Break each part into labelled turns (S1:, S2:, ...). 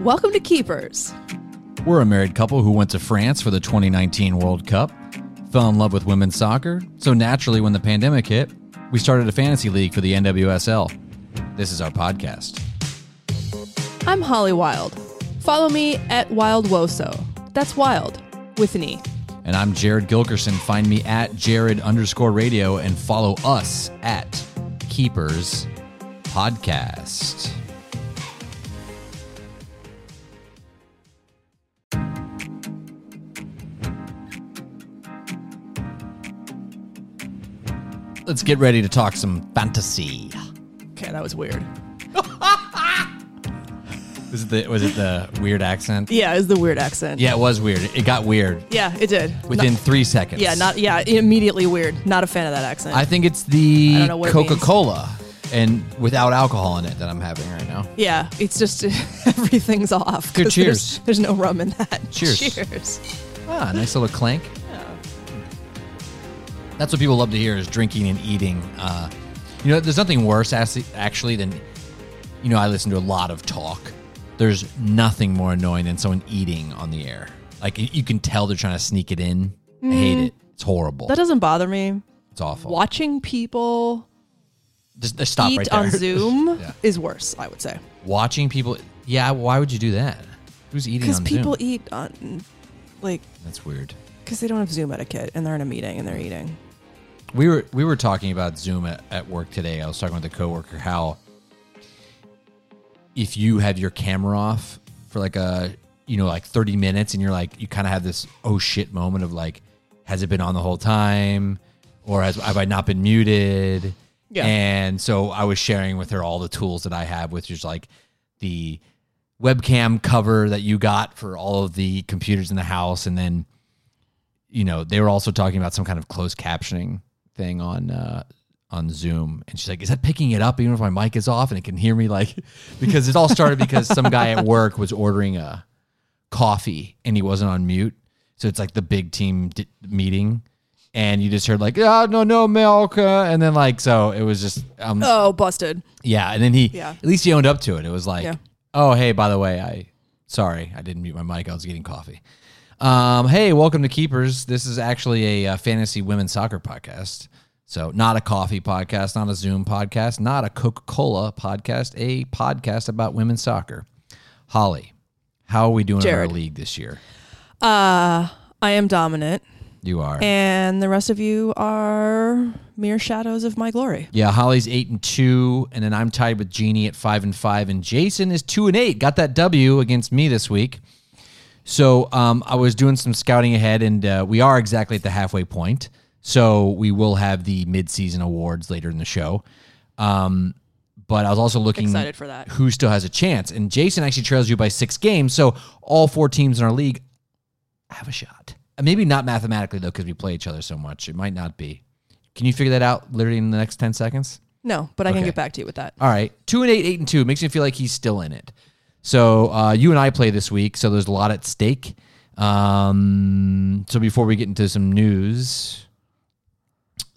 S1: Welcome to Keepers.
S2: We're a married couple who went to France for the 2019 World Cup, fell in love with women's soccer, so naturally, when the pandemic hit, we started a fantasy league for the NWSL. This is our podcast.
S1: I'm Holly Wilde. Follow me at Wild Woso. That's Wild with an E.
S2: And I'm Jared Gilkerson. Find me at Jared underscore radio and follow us at Keepers Podcast. Let's get ready to talk some fantasy.
S1: Okay, that was weird.
S2: Was it the was it the weird accent?
S1: Yeah, it was the weird accent.
S2: Yeah, it was weird. It got weird
S1: Yeah, it did.
S2: within
S1: Not-
S2: three seconds.
S1: yeah, not yeah, immediately weird. Not a fan of that accent.
S2: I think it's
S1: I
S2: the
S1: don't know what it
S2: Coca Cola and without alcohol in it that I'm having right now.
S1: yeah, it's just everything's off.
S2: Good
S1: 'cause
S2: cheers.
S1: There's, there's no rum in that.
S2: Cheers.
S1: Cheers.
S2: Ah, nice little clank. That's what people love to hear is drinking and eating. Uh, you know, there's nothing worse actually, than, you know, I listen to a lot of talk. There's nothing more annoying than someone eating on the air. Like you- can tell they're trying to sneak it in. I hate it. It's horrible.
S1: That doesn't bother me.
S2: it's awful.
S1: Watching people
S2: Just, just stop
S1: eat
S2: right there.
S1: on Zoom
S2: Yeah.
S1: is worse, I would say.
S2: Watching people. Yeah, why would you do that? Who's eating
S1: Because people
S2: Zoom?
S1: eat on, like,
S2: That's weird.
S1: because they don't have Zoom etiquette and they're in a meeting and they're eating.
S2: We were we were talking about Zoom at, at work today. I was talking with a coworker how if you have your camera off for like a you know like 30 minutes and you're like you kind of have this oh shit moment of like has it been on the whole time or has have I not been muted?
S1: Yeah.
S2: And so I was sharing with her all the tools that I have which is like the webcam cover that you got for all of the computers in the house and then you know they were also talking about some kind of closed captioning thing on uh on Zoom. And she's like is that picking it up even if my mic is off? And it can hear me like because it all started because some guy at work was ordering a coffee and he wasn't on mute. So it's like the big team meeting. And you just heard like oh no no milk uh," and then like so it was just um
S1: Oh, busted.
S2: yeah. And then he
S1: Yeah.
S2: at least he owned up to it. It was like
S1: Yeah.
S2: oh hey by the way I sorry I didn't mute my mic. I was getting coffee um, hey, welcome to Keepers. This is actually a, uh fantasy women's soccer podcast. So, not a coffee podcast, not a Zoom podcast, not a Coca Cola podcast, a podcast about women's soccer. Holly, how are we doing in our league this year?
S1: Uh, I am dominant,
S2: You are.
S1: and the rest of you are mere shadows of my glory.
S2: yeah, Holly's eight and two, and then I'm tied with Jeannie at five and five, and Jason is two and eight. Got that W against me this week. So um, I was doing some scouting ahead, and uh, we are exactly at the halfway point. So we will have the mid-season awards later in the show. Um, but I was also looking
S1: Excited for that.
S2: who still has a chance, and Jason actually trails you by six games. So all four teams in our league have a shot. Uh, Maybe not mathematically though, because we play each other so much. It might not be. Can you figure that out literally in the next ten seconds?
S1: No, but I can get back to you with that.
S2: All right, two and eight, eight and two makes me feel like he's still in it. So uh, you and I play this week, so there's a lot at stake. Um, so before we get into some news,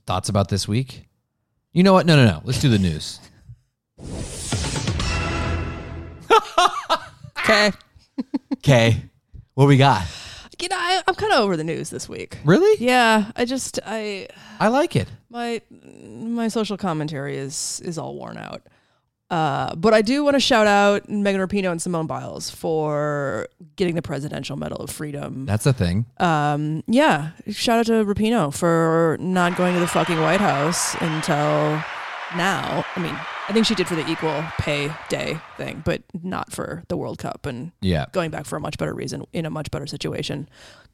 S2: thoughts about this week? You know what? No, no, no. Let's do the news.
S1: Okay.
S2: Okay, what we got?
S1: You know, I, I'm kind of over the news this week.
S2: Really?
S1: Yeah, I just I
S2: I like it.
S1: my my social commentary is is all worn out. Uh, but I do want to shout out Megan Rapinoe and Simone Biles for getting the Presidential Medal of Freedom.
S2: That's the thing.
S1: Um, yeah, shout out to Rapinoe for not going to the fucking White House until now. I mean, I think she did for the equal pay day thing, but not for the World Cup and
S2: Yeah.
S1: going back for a much better reason in a much better situation.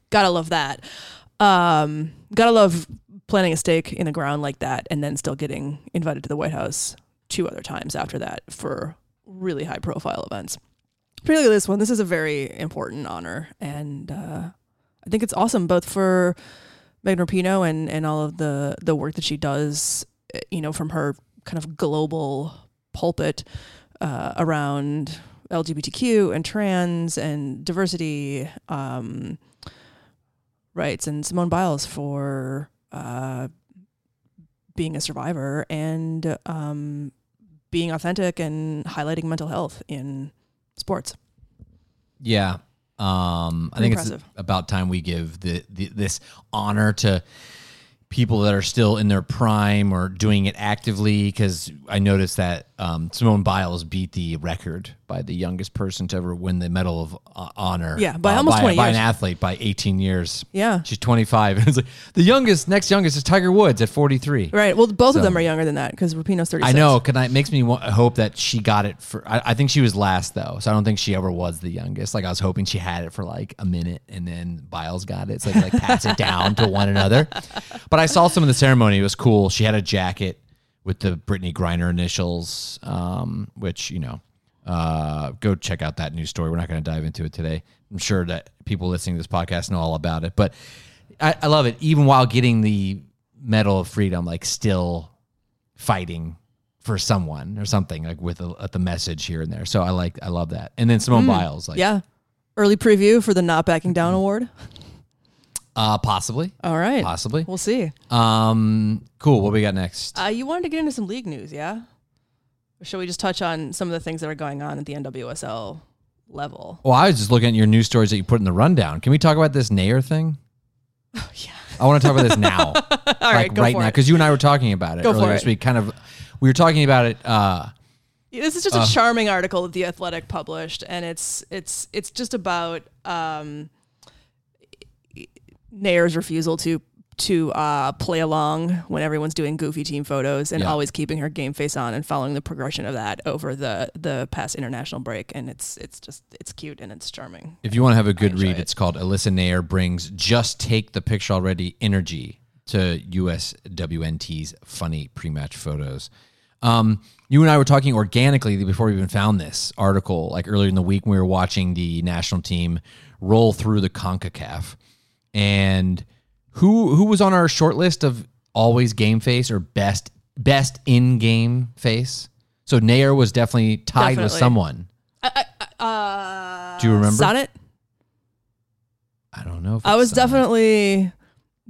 S1: Gotta love that. Um, gotta love planting a stake in the ground like that and then still getting invited to the White House two other times after that for really high profile events. Particularly this one. This is a very important honor. And uh, I think it's awesome both for Megan Rapinoe and, and all of the, the work that she does, eh, you know, from her kind of global pulpit uh, around LGBTQ and trans and diversity um, rights, and Simone Biles for uh, being a survivor and um, being authentic and highlighting mental health in sports.
S2: Yeah. Um, I think
S1: Impressive.
S2: it's about time we give the, the this honor to people that are still in their prime or doing it actively. Because I noticed that um, Simone Biles beat the record by the youngest person to ever win the Medal of uh, Honor.
S1: Yeah, by
S2: uh,
S1: almost
S2: by,
S1: 20
S2: by an
S1: years.
S2: athlete by 18 years.
S1: Yeah.
S2: She's 25. And it's like the youngest, next youngest is Tiger Woods at 43.
S1: Right. Well, both of them are younger than that because Rapinoe's 36.
S2: I know. Can I? It makes me wa- hope that she got it for. I, I think she was last though, so I don't think she ever was the youngest. Like I was hoping she had it for like a minute, and then Biles got it, so they like pass it down to one another. But I saw some of the ceremony; it was cool. She had a jacket with the Brittney Griner initials, um, which you know. Uh, go check out that news story. We're not going to dive into it today. I'm sure that people listening to this podcast know all about it, but I, I love it. Even while getting the Medal of Freedom, like still fighting for someone or something like with a, the message here and there. So I like I love that. And then Simone Biles, like
S1: Yeah. Early preview for the Not Backing Down Award.
S2: uh, possibly,
S1: All right.
S2: possibly.
S1: We'll see.
S2: Um, cool. What we got next?
S1: Uh, you wanted to get into some league news, yeah? Or should we just touch on some of the things that are going on at the NWSL level?
S2: well, I was just looking at your news stories that you put in the rundown. Can we talk about this Naeher thing?
S1: yeah.
S2: I want to talk about this now,
S1: All
S2: like
S1: right, go
S2: right now, because you and I were talking about it
S1: Go
S2: earlier this week. Kind of, we were talking about it. Uh,
S1: This is just a charming article that the Athletic published, and it's it's it's just about um, Naeher's refusal to to uh, play along when everyone's doing goofy team photos, and
S2: Yeah.
S1: always keeping her game face on and following the progression of that over the the past international break. And it's it's just it's cute and it's charming.
S2: If you want to have a good read,
S1: it.
S2: it's called Alyssa Naeher brings just take the picture already energy to USWNT's funny pre-match photos. Um, you and I were talking organically before we even found this article, like earlier in the week when we were watching the national team roll through the CONCACAF. And who who was on our short list of always game face or best best in game face? So Naeher was definitely tied with
S1: Definitely.
S2: someone.
S1: Uh,
S2: Do you remember?
S1: Sonnett?
S2: I don't know. If
S1: I
S2: it's
S1: was
S2: someone.
S1: definitely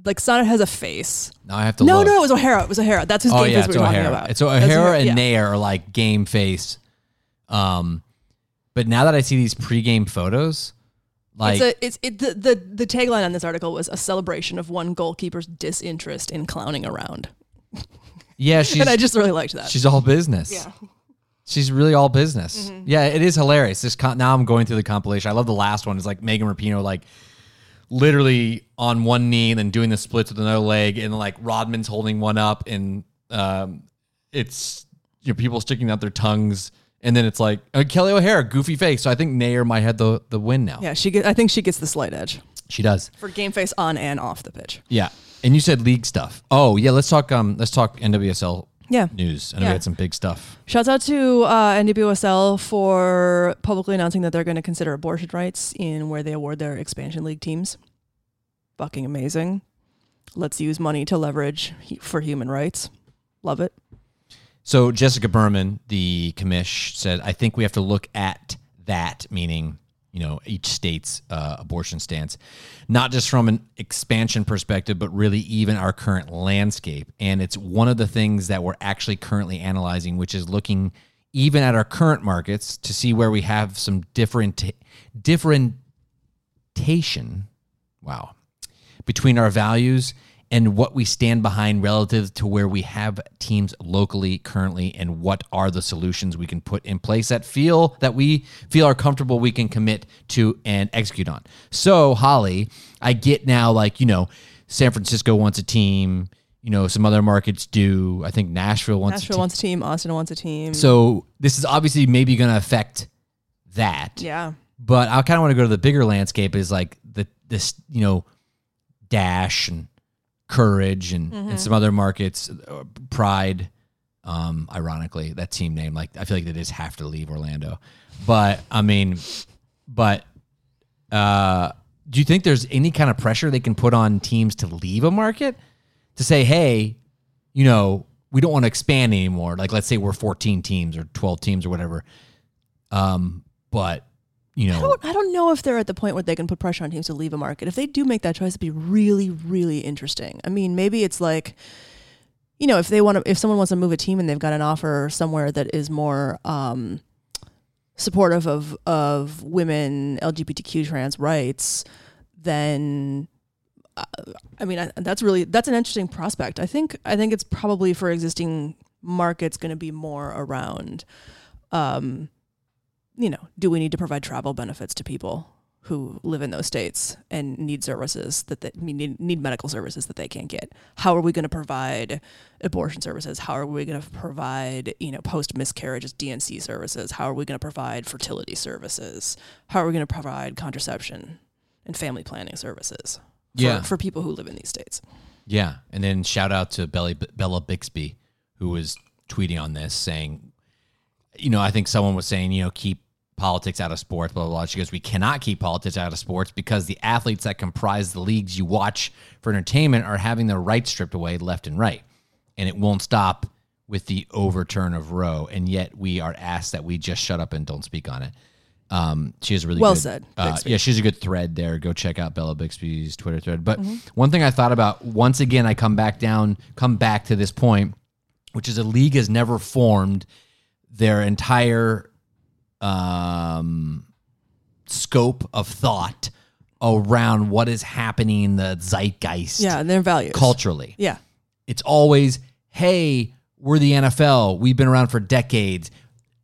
S1: like Sonnett has a face.
S2: Now I have to
S1: No,
S2: look.
S1: no, no, it was O'Hara. It was O'Hara. That's his
S2: Oh
S1: game
S2: yeah,
S1: face
S2: it's
S1: were talking
S2: O'Hara.
S1: about.
S2: It's
S1: That's
S2: O'Hara and
S1: yeah.
S2: Naeher are like game face. Um, but now that I see these pre-game photos, like
S1: it's a, it's it, the, the the tagline on this article was a celebration of one goalkeeper's disinterest in clowning around,
S2: yeah, she's
S1: and I just really liked that.
S2: she's all business.
S1: yeah,
S2: She's really all business.
S1: Mm-hmm.
S2: Yeah, it is hilarious. This con- now I'm going through the compilation. I love the last one. It's like Megan Rapinoe like literally on one knee and then doing the splits with another leg, and like Rodman's holding one up, and um, it's you know people sticking out their tongues, and then it's like uh, Kelly O'Hara, goofy face. So I think Naeher might have the the win now.
S1: yeah. She get, I think she gets the slight edge
S2: She does.
S1: for game face on and off the pitch.
S2: Yeah. And you said league stuff. Oh yeah, let's talk. Um, let's talk NWSL
S1: Yeah.
S2: news. I know
S1: Yeah.
S2: we had some big stuff.
S1: Shouts out to uh, NWSL for publicly announcing that they're going to consider abortion rights in where they award their expansion league teams. Fucking amazing. Let's use money to leverage hu- for human rights. Love it.
S2: So Jessica Berman, the commish, said, "I think we have to look at that, meaning you know each state's uh, abortion stance, not just from an expansion perspective, but really even our current landscape. And it's one of the things that we're actually currently analyzing, which is looking even at our current markets to see where we have some different differentiation. Wow, between our values." And what we stand behind relative to where we have teams locally currently and what are the solutions we can put in place that feel that we feel are comfortable we can commit to and execute on. So, Holly, I get now like, you know, San Francisco wants a team, you know, some other markets do. I think Nashville wants a
S1: Nashville
S2: team.
S1: wants a team. Austin wants a team.
S2: So, this is obviously maybe going to affect that
S1: yeah.
S2: but I kind of want to go to the bigger landscape is like the this you know dash and courage and, and some other markets uh, pride um ironically that team name like i feel like they just have to leave orlando. But i mean but uh do you think there's any kind of pressure they can put on teams to leave a market? To say hey you know we don't want to expand anymore. Like let's say we're 14 teams or 12 teams or whatever. Um but you know
S1: I don't, I don't know if they're at the point where they can put pressure on teams to leave a market. If they do make that choice, it'd be really, really interesting. I mean, maybe it's like, you know, if they want to, if someone wants to move a team and they've got an offer somewhere that is more um, supportive of of women LGBTQ trans rights, then uh, I mean I, that's really that's an interesting prospect. I think I think it's probably for existing markets going to be more around, um, you know, do we need to provide travel benefits to people who live in those states and need services that they need, need medical services that they can't get? How are we going to provide abortion services? How are we going to provide, you know, post miscarriages D&C services? How are we going to provide fertility services? How are we going to provide contraception and family planning services for,
S2: Yeah.
S1: for people who live in these states?
S2: Yeah, and then shout out to Belly, Bella Bixby, who was tweeting on this, saying, you know, I think someone was saying, you know, keep politics out of sports, blah blah blah. She goes, we cannot keep politics out of sports because the athletes that comprise the leagues you watch for entertainment are having their rights stripped away left and right, and it won't stop with the overturn of Roe, and yet we are asked that we just shut up and don't speak on it. Um, she has a really
S1: Well
S2: good,
S1: said,
S2: Uh, yeah, she's a good thread there. Go check out Bella Bixby's Twitter thread. But one thing I thought about once again, I come back down, come back to this point, which is a league has never formed their entire um, scope of thought around what is happening in the zeitgeist
S1: Yeah, and their values.
S2: culturally.
S1: Yeah.
S2: It's always, hey, we're the NFL. We've been around for decades.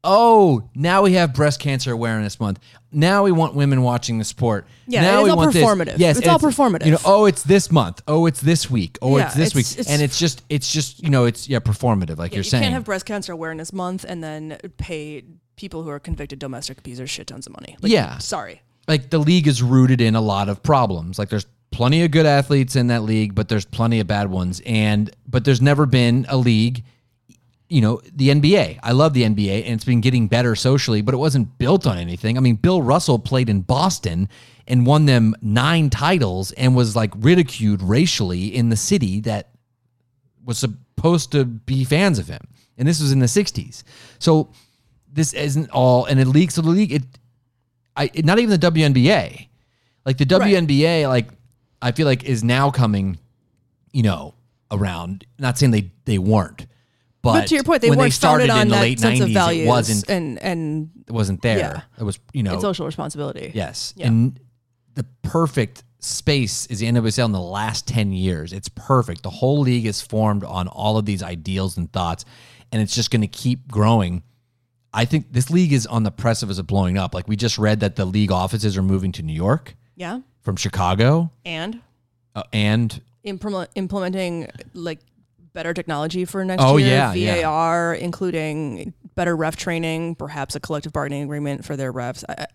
S2: Oh, now we have breast cancer awareness month. Now we want women watching the sport.
S1: Yeah,
S2: now
S1: it's
S2: we
S1: all
S2: want this.
S1: performative.
S2: Yes,
S1: It's all performative.
S2: You know, oh, it's this month. Oh, it's this week. Oh,
S1: Yeah,
S2: it's this
S1: it's-
S2: week.
S1: it's-
S2: and it's just, it's just, you know, it's yeah, performative, like
S1: Yeah,
S2: you're
S1: you
S2: saying.
S1: You can't have breast cancer awareness month and then pay people who are convicted domestic abusers shit tons of money. Like,
S2: Yeah.
S1: Sorry.
S2: like the league is rooted in a lot of problems. Like there's plenty of good athletes in that league, but there's plenty of bad ones. And but there's never been a league, you know, the NBA. I love the NBA and it's been getting better socially, but it wasn't built on anything. I mean, Bill Russell played in Boston and won them 9 titles and was like ridiculed racially in the city that was supposed to be fans of him. And this was in the 60s. So this isn't all and it leaks so the league it I it, not even the WNBA. Like the WNBA, like I feel like is now coming, you know, around. Not saying they they weren't, but,
S1: But to your point, they
S2: when
S1: weren't
S2: they started
S1: on
S2: in the
S1: that
S2: late
S1: sense of
S2: nineties,
S1: values
S2: it wasn't
S1: and and
S2: it wasn't there.
S1: Yeah.
S2: It was you know
S1: and social responsibility.
S2: yes,
S1: Yeah.
S2: and the perfect space is the NWSL in the last ten years. It's perfect. The whole league is formed on all of these ideals and thoughts, and it's just going to keep growing. I think this league is on the precipice of blowing up. Like we just read that the league offices are moving to New York
S1: Yeah.
S2: from Chicago
S1: And
S2: uh, and
S1: implement, implementing like better technology for next
S2: Oh,
S1: year.
S2: yeah, yeah.
S1: VAR, including better ref training, perhaps a collective bargaining agreement for their refs. I, I-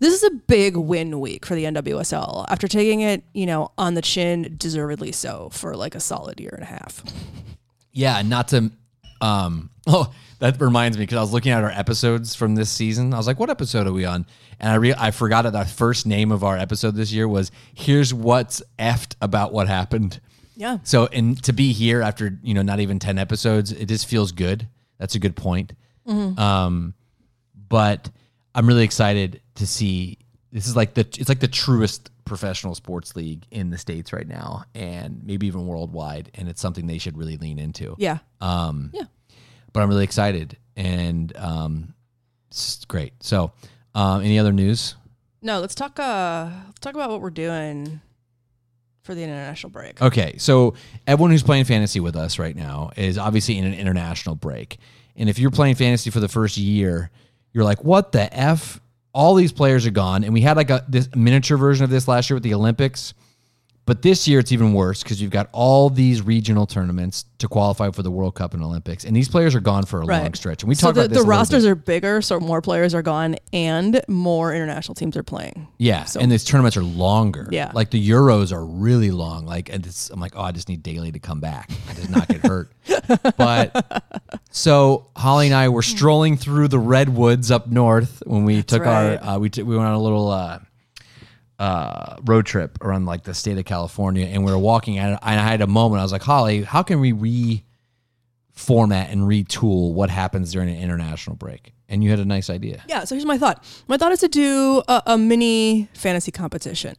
S1: this is a big win week for the NWSL after taking it, you know, on the chin, deservedly so, for like a solid year and a half.
S2: yeah, not to um oh that reminds me because I was looking at our episodes from this season. I was like, what episode are we on? And I re- I forgot that the first name of our episode this year was "Here's what's effed about what happened."
S1: Yeah.
S2: So and to be here after you know not even ten episodes, it just feels good. That's a good point. Um, but I'm really excited to see. This is like the it's like the truest professional sports league in the states right now, and maybe even worldwide. And it's something they should really lean into.
S1: Yeah.
S2: Um,
S1: Yeah.
S2: But I'm really excited, and um, it's great. So, um, any other news?
S1: No, let's talk. Uh, let's talk about what we're doing for the international break.
S2: Okay, so everyone who's playing fantasy with us right now is obviously in an international break. And if you're playing fantasy for the first year, you're like, what the F? All these players are gone. And we had like a this miniature version of this last year with the Olympics. But this year it's even worse because you've got all these regional tournaments to qualify for the World Cup and Olympics. And these players are gone for a long stretch. And we
S1: so
S2: talked
S1: the,
S2: about this
S1: the rosters are bigger, so more players are gone, and more international teams are playing.
S2: Yeah,
S1: So-
S2: and these tournaments are longer.
S1: Yeah.
S2: like the Euros are really long. Like, and it's, I'm like, oh, I just need Daly to come back. I just not get hurt. but so Holly and I were strolling through the redwoods up north when we took
S1: right.
S2: our uh, we t- we went on a little uh, uh, road trip around like the state of California, and we were walking. And I had a moment. I was like, Holly, how can we reformat and retool what happens during an international break? And you had a nice idea.
S1: Yeah, so here's my thought. My thought is to do a, a mini fantasy competition.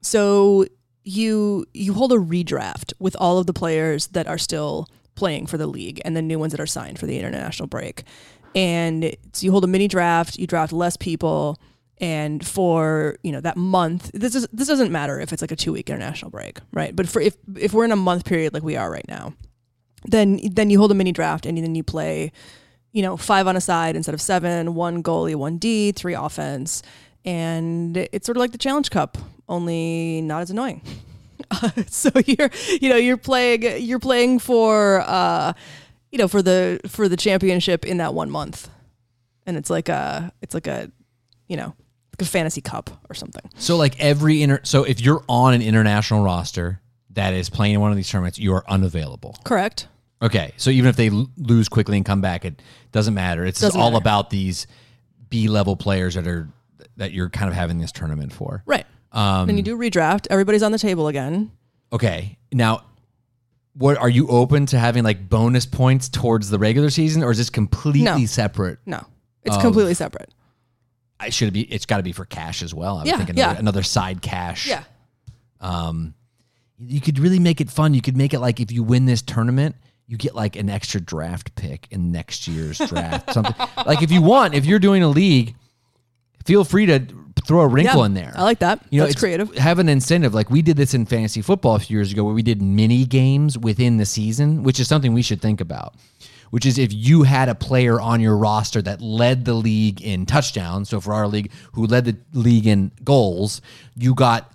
S1: So you you hold a redraft with all of the players that are still playing for the league and the new ones that are signed for the international break. and so you hold a mini draft, you draft less people, and for you know that month, this is this doesn't matter if it's like a two week international break, right? But for if if we're in a month period like we are right now, then then you hold a mini draft and then you play, you know, five on a side instead of seven, one goalie, one D, three offense, and it's sort of like the Challenge Cup, only not as annoying. so you're you know you're playing you're playing for uh you know for the for the championship in that one month and it's like a it's like a you know like a fantasy cup or something
S2: So like every inter so if you're on an international roster that is playing in one of these tournaments, you are unavailable.
S1: correct
S2: Okay. So even if they l- lose quickly and come back, it doesn't matter. It's
S1: Doesn't
S2: all
S1: matter.
S2: about these B level players that are that you're kind of having this tournament for.
S1: right
S2: Um,
S1: then you do redraft everybody's on the table again
S2: Okay. Now, what are you open to having like bonus points towards the regular season, or is this completely
S1: No.
S2: separate?
S1: no it's completely separate
S2: I should be. It's got to be for cash as well. I would
S1: Yeah,
S2: think another,
S1: yeah.
S2: another side cash.
S1: yeah
S2: Um, you could really make it fun. You could make it like if you win this tournament, you get like an extra draft pick in next year's draft. Something like if you want, if you're doing a league, feel free to throw a wrinkle
S1: yeah
S2: in there.
S1: i like that
S2: You know,
S1: that's
S2: it's-
S1: creative
S2: Have an incentive. Like we did this in fantasy football a few years ago, where we did mini games within the season, which is something we should think about. Which is if you had a player on your roster that led the league in touchdowns, so for our league, who led the league in goals, you got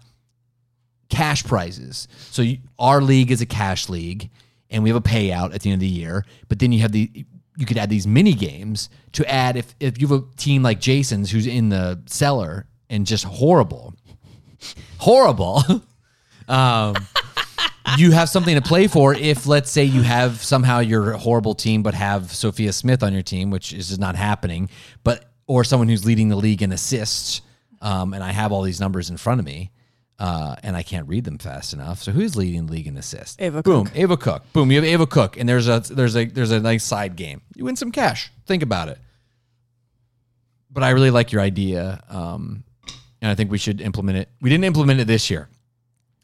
S2: cash prizes. So you, our league is a cash league, and we have a payout at the end of the year. But then you have the you could add these mini games to add if if you have a team like Jason's who's in the cellar and just horrible, horrible. um, you have something to play for if let's say you have somehow your horrible team but have Sophia Smith on your team which is just not happening but or someone who's leading the league in assists um, and I have all these numbers in front of me uh, and I can't read them fast enough. So who's leading the league in assists?
S1: Ava
S2: boom.
S1: Cook.
S2: Ava Cook. Boom you have Ava Cook and there's a there's a there's a nice side game. You win some cash. Think about it. But I really like your idea um, and I think we should implement it. We didn't implement it this year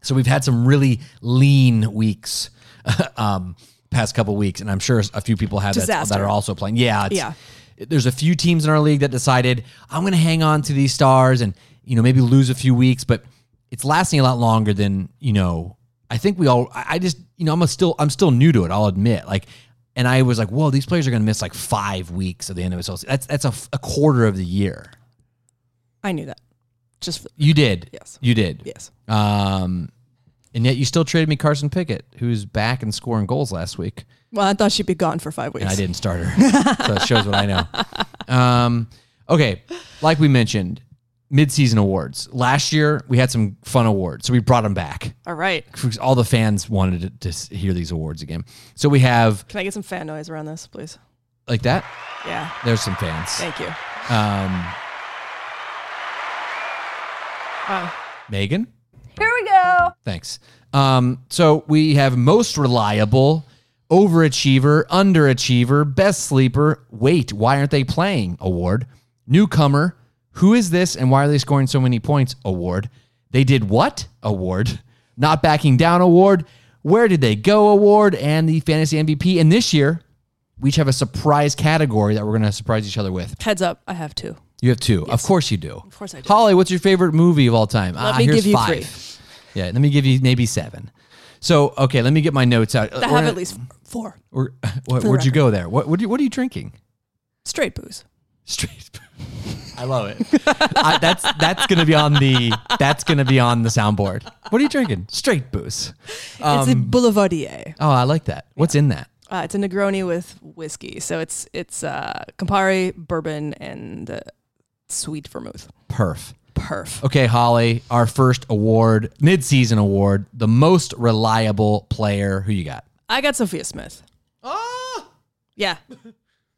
S2: so we've had some really lean weeks, um, past couple weeks, and I'm sure a few people have that, that are also playing. Yeah,
S1: Yeah.
S2: There's a few teams in our league that decided I'm going to hang on to these stars and you know maybe lose a few weeks, but it's lasting a lot longer than you know. I think we all. I just you know I'm a still I'm still new to it. I'll admit like. And I was like, "Whoa, these players are going to miss like five weeks at the end of it." So that's that's a, a quarter of the year.
S1: i knew that just for,
S2: You did,
S1: Yes.
S2: You did,
S1: yes
S2: um, and yet you still traded me Carson Pickett, who's back and scoring goals last week,
S1: well i thought she'd be gone for five weeks
S2: and I didn't start her. so it shows what I know. Um, okay, like we mentioned, midseason awards. Last year we had some fun awards, so we brought them back.
S1: all right
S2: All the fans wanted to, to hear these awards again. So we have
S1: can i get some fan noise around this please
S2: like that.
S1: yeah
S2: There's some fans.
S1: thank you
S2: Um,
S1: wow
S2: Megan.
S1: here we go
S2: Thanks. Um, so we have most reliable, overachiever, underachiever, best sleeper. Wait, why aren't they playing? Award. Newcomer. Who is this and why are they scoring so many points? Award. They did what? Award. Not backing down award. Where did they go? Award and the fantasy MVP. And this year, we each have a surprise category that we're going to surprise each other with.
S1: heads up i have two
S2: You have two. Of course you do.
S1: of course i do
S2: Holly, what's your favorite movie of all time?
S1: Let
S2: ah,
S1: me
S2: here's
S1: give you
S2: five.
S1: three.
S2: Yeah, let me give you maybe seven. So, okay, let me get my notes out.
S1: i have at least four
S2: We're, what, where'd you go there? What, what, are you, what are you drinking?
S1: straight booze
S2: Straight. booze. I love it. I, that's that's gonna be on the that's gonna be on the soundboard. What are you drinking? Straight booze.
S1: it's a
S2: Um,
S1: boulevardier
S2: oh, I like that. What's in that?
S1: Uh, it's a Negroni with whiskey, so it's it's uh, Campari, bourbon, and uh, sweet vermouth.
S2: Perf.
S1: Perf.
S2: Okay, Holly, our first award, mid-season award, the most reliable player. Who you got?
S1: I got Sophia Smith.
S2: Oh,
S1: Yeah.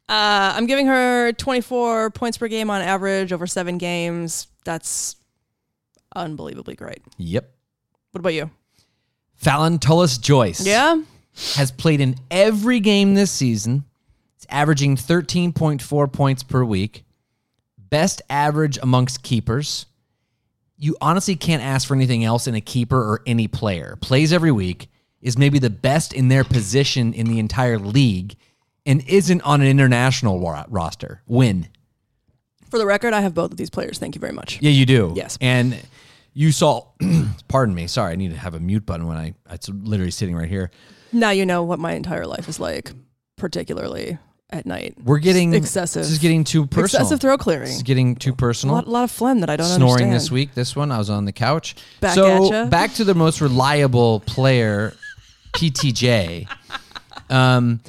S1: Uh, I'm giving her 24 points per game on average over seven games. That's unbelievably great.
S2: yep.
S1: What about you?
S2: Phallon Tullis Joyce.
S1: Yeah.
S2: has played in every game this season. It's averaging 13.4 points per week. Best average amongst keepers. You honestly can't ask for anything else in a keeper or any player. Plays every week, is maybe the best in their position in the entire league, and isn't on an international wa- roster. Win.
S1: For the record, I have both of these players. Thank you very much.
S2: Yeah, you do.
S1: Yes.
S2: And you saw, pardon me, sorry, I need to have a mute button when I, it's literally sitting right here.
S1: Now you know what my entire life is like, particularly at night.
S2: We're getting
S1: excessive.
S2: This is getting too personal.
S1: excessive throat clearing.
S2: This is getting too
S1: A
S2: personal.
S1: a lot of phlegm that I don't
S2: Snoring
S1: understand.
S2: this week. This one, I was on the couch.
S1: Back
S2: so back to the most reliable player, PTJ. Um,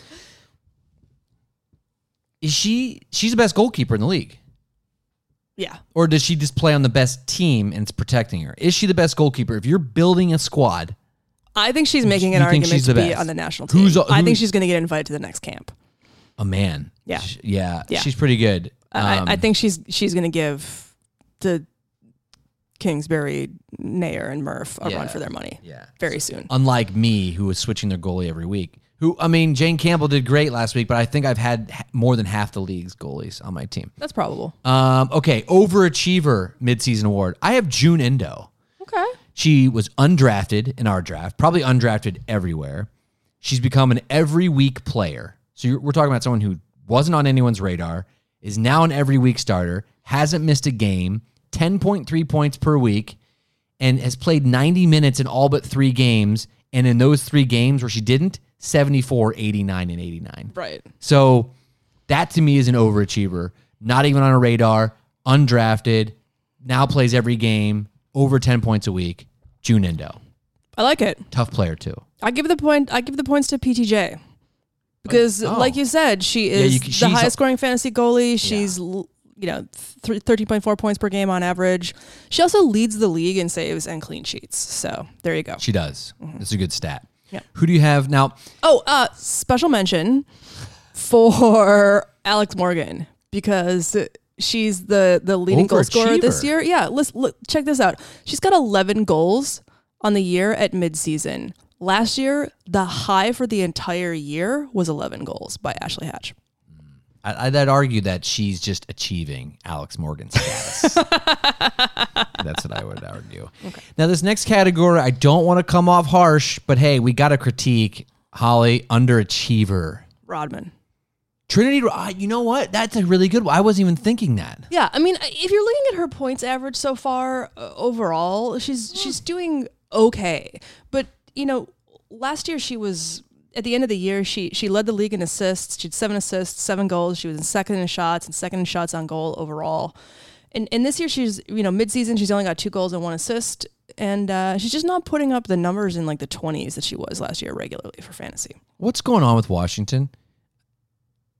S2: is she? She's the best goalkeeper in the league.
S1: Yeah.
S2: or does she just play on the best team and it's protecting her? Is she the best goalkeeper? If you're building a squad,
S1: I think she's making an argument to be
S2: best?
S1: on the national team.
S2: Who's-
S1: I think she's going to get invited to the next camp.
S2: A man.
S1: Yeah.
S2: Sh- yeah,
S1: Yeah.
S2: she's pretty good.
S1: I,
S2: Um,
S1: I think she's she's going to give the Kingsbury, Naeher, and Murph a
S2: Yeah.
S1: run for their money
S2: Yeah.
S1: very soon.
S2: Unlike me, who was switching their goalie every week. Who I mean, Jane Campbell did great last week, but I think I've had more than half the league's goalies on my team.
S1: That's probable.
S2: Um, okay, overachiever midseason award. I have June Endo.
S1: Okay.
S2: She was undrafted in our draft, probably undrafted everywhere. She's become an every week player. So you're, we're talking about someone who wasn't on anyone's radar, is now an every week starter, hasn't missed a game, 10.3 points per week, and has played 90 minutes in all but three games. And in those three games where she didn't, 74, 89, and 89.
S1: Right.
S2: So that to me is an overachiever. Not even on a radar, undrafted, now plays every game, over 10 points a week. June Endo.
S1: I like it.
S2: Tough player too.
S1: I give the point. I give the points to PTJ because,
S2: Oh.
S1: like you said, she is
S2: you c-
S1: the highest scoring fantasy goalie. She's l you know th- thirteen point four points per game on average. She also leads the league in saves and clean sheets. So there you go.
S2: She does. It's a good stat.
S1: Yeah.
S2: Who do you have now?
S1: Oh, uh, special mention for Alex Morgan because she's the the leading goal scorer this year. Yeah, let's look, check this out. She's got 11 goals on the year at midseason. Last year, the high for the entire year was 11 goals by Ashley Hatch.
S2: I, I'd argue that she's just achieving Alex Morgan status. That's what I would argue. Now, this next category, I don't want to come off harsh, but hey, we got to critique Holly underachiever.
S1: Rodman.
S2: Trinity, you know what? That's a really good one. I wasn't even thinking that.
S1: Yeah, I mean, if you're looking at her points average so far uh, overall, she's she's doing okay. But you know, last year she was at the end of the year she she led the league in assists. She had seven assists, seven goals. She was in second in shots and second in shots on goal overall. And and this year she's you know midseason she's only got two goals and one assist, and uh, she's just not putting up the numbers in like the twenties that she was last year regularly for fantasy.
S2: What's going on with Washington?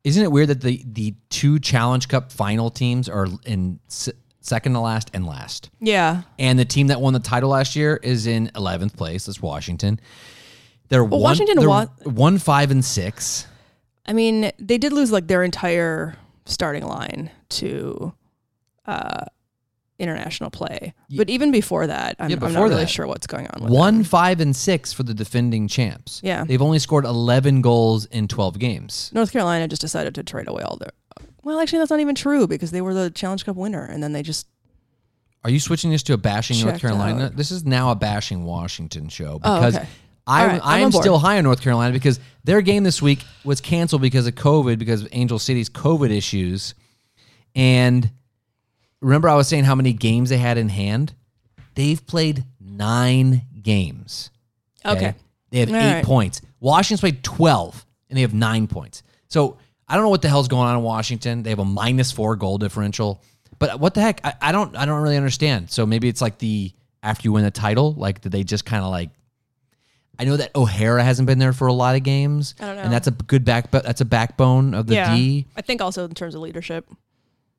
S2: Isn't it weird that the the two Challenge Cup final teams are in second to last and last,
S1: Yeah,
S2: and the team that won the title last year is in eleventh place. That's Washington. They're one,
S1: Washington
S2: they're
S1: wa-
S2: one five and six.
S1: I mean, they did lose like their entire starting line to uh, international play. But even before that, I'm,
S2: Yeah,
S1: I'm not
S2: before
S1: really
S2: that.
S1: sure what's going on with
S2: One
S1: them.
S2: five and six for the defending champs.
S1: Yeah.
S2: they've only scored eleven goals in twelve games.
S1: North Carolina just decided to trade away all their. Well, actually, that's not even true because they were the Challenge Cup winner, and then they just
S2: Are you switching this to a bashing North
S1: Checked
S2: Carolina?
S1: out.
S2: This is now a bashing Washington show
S1: Oh,
S2: because
S1: okay.
S2: I,
S1: All right,
S2: I
S1: I'm
S2: am
S1: on board.
S2: still high on North Carolina because their game this week was canceled because of COVID, because of Angel City's COVID issues. And remember, I was saying how many games they had in hand? They've played nine games.
S1: okay.
S2: They have
S1: All
S2: eight
S1: right.
S2: points. Washington's played 12 and they have nine points. So I don't know what the hell's going on in Washington. They have a minus four goal differential. But what the heck? I, I don't I don't really understand. So maybe it's like the after you win the title, like did they just kind of like I know that O'Hara hasn't been there for a lot of games.
S1: I don't know.
S2: And that's a good back but that's a backbone of the
S1: yeah,
S2: D.
S1: I think also in terms of leadership.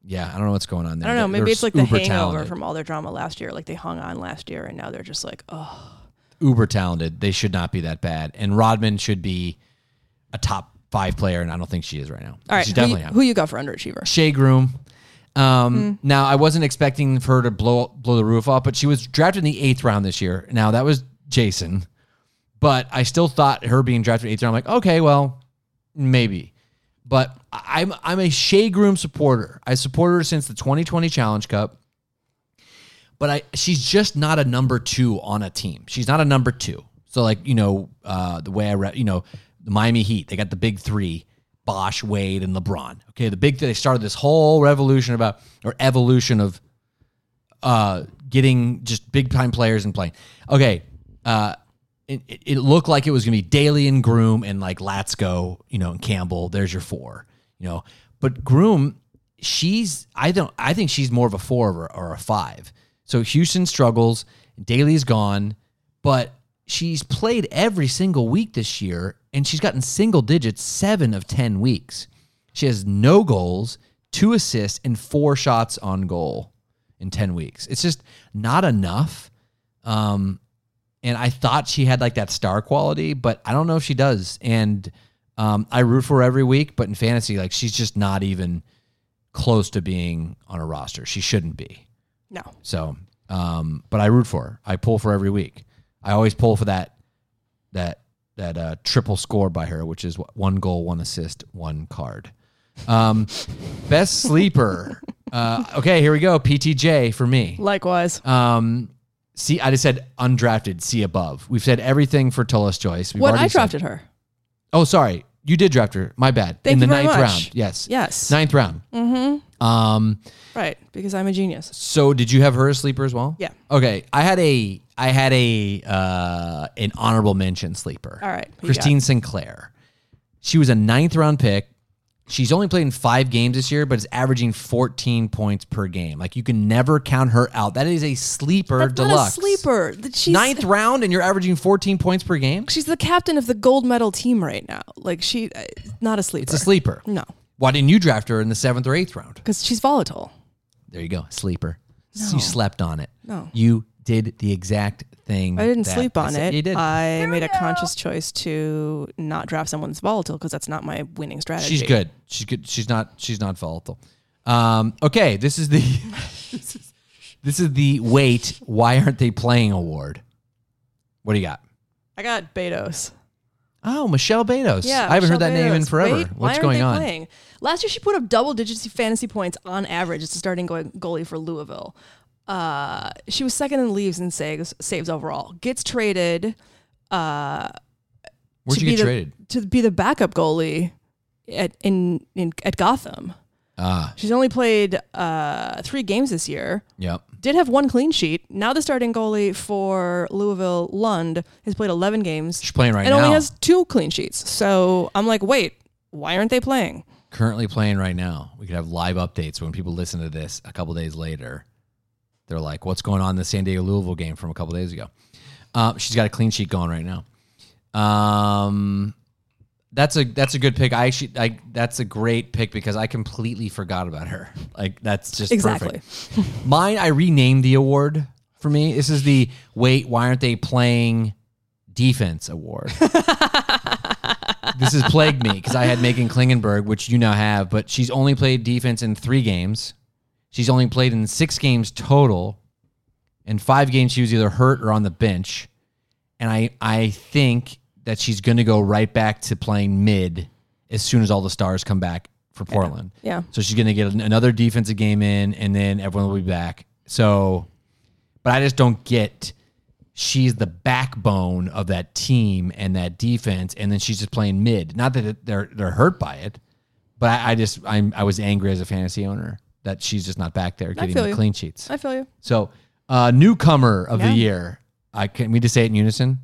S2: Yeah, I don't know what's going on there.
S1: I don't know.
S2: They're-
S1: Maybe
S2: they're
S1: it's like the hangover
S2: talented.
S1: from all their drama last year. Like they hung on last year, and now they're just like, oh,
S2: uber talented. They should not be that bad. And Rodman should be a top five player, and I don't think she is right now.
S1: all right.
S2: She's
S1: Who you,
S2: definitely not.
S1: who you got for underachiever?
S2: Shea Groom. Um,
S1: Hmm.
S2: Now, I wasn't expecting for her to blow blow the roof off, but she was drafted in the eighth round this year. Now that was Jason, but I still thought her being drafted in the eighth round. I'm like, okay, well, maybe. But I- I'm I'm a Shea Groom supporter. I supported her since the 2020 Challenge Cup. But I she's just not a number two on a team. She's not a number two. So like you know uh, the way I read, you know the Miami Heat, they got the big three. Bosh, Wade, and LeBron. Okay, the big they started this whole revolution about or evolution of uh, getting just big time players and playing. Okay, uh, it, it- it looked like it was going to be Daly and Groom and like Latsko, you know, and Campbell. There's your four, you know. But Groom, she's I don't I think she's more of a four or, or a five. So Houston struggles. Daly's gone, but she's played every single week this year, and she's gotten single digits seven of ten weeks. She has no goals, two assists, and four shots on goal in 10 weeks. It's just not enough. Um, and I thought she had like that star quality, but I don't know if she does. And um, I root for her every week, but in fantasy, like she's just not even close to being on a roster. She shouldn't be.
S1: No.
S2: So, um, but I root for her. I pull for every week. I always pull for that that that uh, triple score by her, which is what, one goal, one assist, one card. Um, best sleeper. Uh, okay, here we go. PTJ for me.
S1: Likewise.
S2: Um, see, I just said undrafted. See above. We've said everything for Tullis Joyce. We've already
S1: I
S2: said-
S1: drafted her.
S2: oh, sorry, you did draft her. My bad.
S1: Thank
S2: In the ninth
S1: much.
S2: round. Yes.
S1: Yes.
S2: Ninth round. Mm-hmm. Um.
S1: Right. Because I'm a genius.
S2: So did you have her as sleeper as well?
S1: Yeah.
S2: Okay. I had a I had a uh an honorable mention sleeper.
S1: All right,
S2: Christine Sinclair. She was a ninth round pick. She's only played in five games this year, but is averaging 14 points per game. Like you can never count her out. That is a sleeper
S1: That's
S2: deluxe.
S1: not a sleeper. She's,
S2: Ninth round and you're averaging 14 points per game?
S1: She's the captain of the gold medal team right now. Like she, uh, not a sleeper.
S2: It's a sleeper.
S1: No,
S2: Why didn't you draft her in the seventh or eighth round?
S1: because she's volatile.
S2: There you go. Sleeper.
S1: No.
S2: You slept on it.
S1: No.
S2: You did the exact thing.
S1: I didn't
S2: that
S1: sleep on it.
S2: You did.
S1: I made a conscious choice to not draft someone that's volatile because that's not my winning strategy.
S2: She's good. She's good. She's not. She's not volatile. Um, okay, this is the this, is, this is the wait. Why aren't they playing award? What do you got?
S1: I got Betos.
S2: Oh, Michelle Betos.
S1: Yeah,
S2: I haven't heard
S1: Michelle
S2: that name in forever.
S1: Wait,
S2: What's going on?
S1: Playing? Last year, she put up double digits fantasy points on average as a starting goalie for Louisville. Uh, she was second in leaves and saves saves overall. Gets traded uh,
S2: Where'd you
S1: be
S2: get
S1: the,
S2: traded?
S1: to be the backup goalie at in, in at Gotham.
S2: Ah,
S1: She's only played uh, three games this year.
S2: yep.
S1: Did have one clean sheet. Now the starting goalie for Louisville, Lund, has played 11 games
S2: She's playing right
S1: and
S2: now.
S1: only has two clean sheets. So I'm like, wait, why aren't they playing?
S2: Currently playing right now. We could have live updates when people listen to this a couple days later. They're like, "What's going on in the San Diego Louisville game from a couple days ago?" Uh, she's got a clean sheet going right now. Um, that's a that's a good pick. I actually I, that's a great pick because I completely forgot about her. Like that's just
S1: Exactly.
S2: perfect. Mine, I renamed the award for me. This is the wait. Why aren't they playing defense award? this has plagued me because I had Meghan Klingenberg, which you now have, but she's only played defense in three games. She's only played in six games total. In five games, she was either hurt or on the bench. And I, I think that she's going to go right back to playing mid as soon as all the stars come back for Portland.
S1: Yeah.
S2: So she's going to get another defensive game in, and then everyone will be back. So, but I just don't get. She's the backbone of that team and that defense, and then she's just playing mid. Not that they're they're hurt by it, but I, I just I'm I was angry as a fantasy owner that she's just not back there getting the
S1: you.
S2: clean sheets.
S1: I feel you.
S2: So, uh, newcomer of
S1: Yeah.
S2: the year. I can we just say it in unison?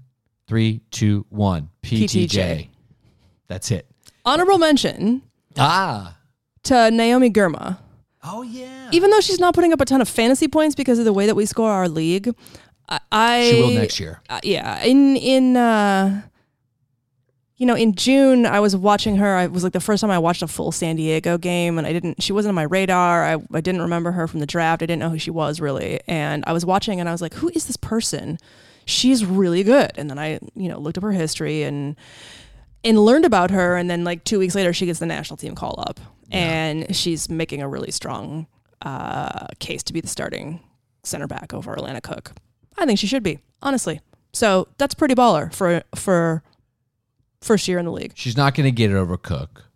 S2: Three, two, one. PTJ.
S1: PTJ.
S2: That's it.
S1: Honorable mention
S2: Ah.
S1: to Naomi Girma.
S2: Oh yeah.
S1: Even though she's not putting up a ton of fantasy points because of the way that we score our league, I, I
S2: She will next year.
S1: uh, yeah in in uh you know in june i was watching her i was like the first time i watched a full san diego game and i didn't she wasn't on my radar I, I didn't remember her from the draft i didn't know who she was really and i was watching and i was like who is this person she's really good and then i you know looked up her history and and learned about her and then like two weeks later she gets the national team call up and she's making a really strong uh, case to be the starting center back over Alana Cook. I think she should be, honestly. So that's pretty baller for for first year in the league.
S2: She's not going to get it over Cook.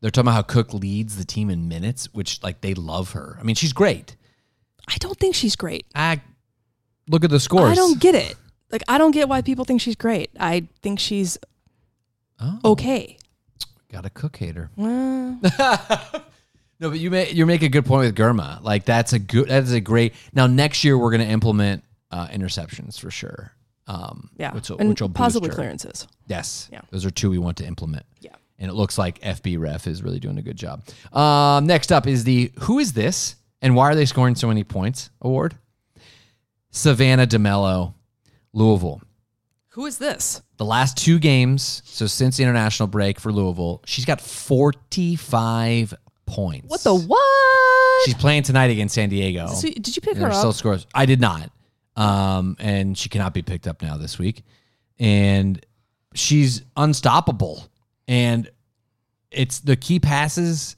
S2: They're talking about how Cook leads the team in minutes, which like they love her. I mean, she's great.
S1: I don't think she's great.
S2: I look at the scores.
S1: I don't get it. Like I don't get why people think she's great. I think she's
S2: Oh,
S1: okay.
S2: Got a cook hater. no, but you may you make a good point with Girma. Like that's a good that is a great. Now next year we're going to implement uh, interceptions for sure. Um,
S1: Yeah,
S2: which will,
S1: and
S2: which will
S1: possibly clearances.
S2: Yes.
S1: Yeah.
S2: Those are two we want to implement.
S1: Yeah.
S2: And it looks like FB Ref is really doing a good job. Um, next up is the Who is this and why are they scoring so many points award? Savannah DeMelo, Louisville.
S1: Who is this?
S2: The last two games, so since the international break for Louisville, she's got 45 points.
S1: What the what?
S2: She's playing tonight against San Diego.
S1: So, did you pick
S2: And
S1: her up?
S2: still scores. I did not. Um, and she cannot be picked up now this week. And she's unstoppable. And it's the key passes,